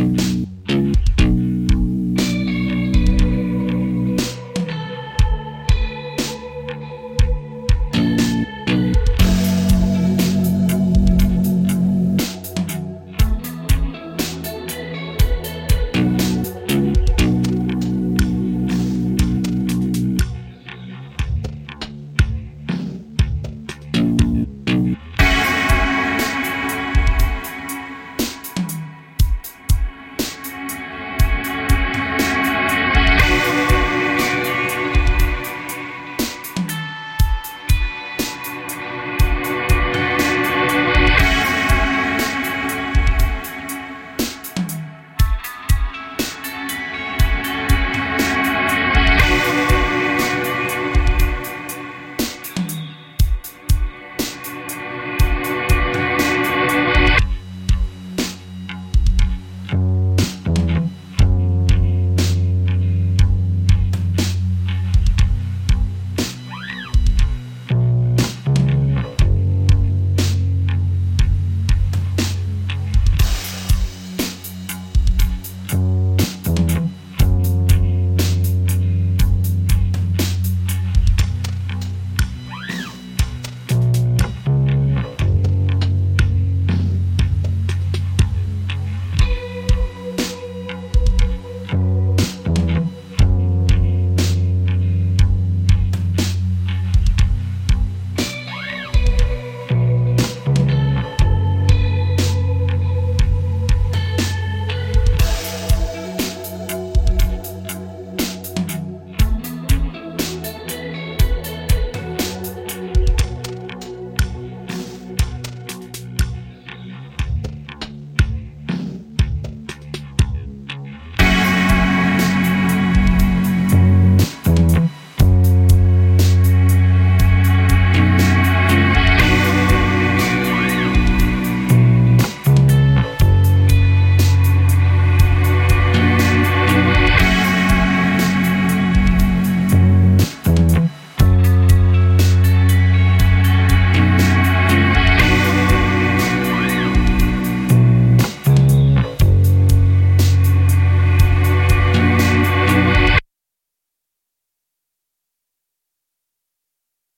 you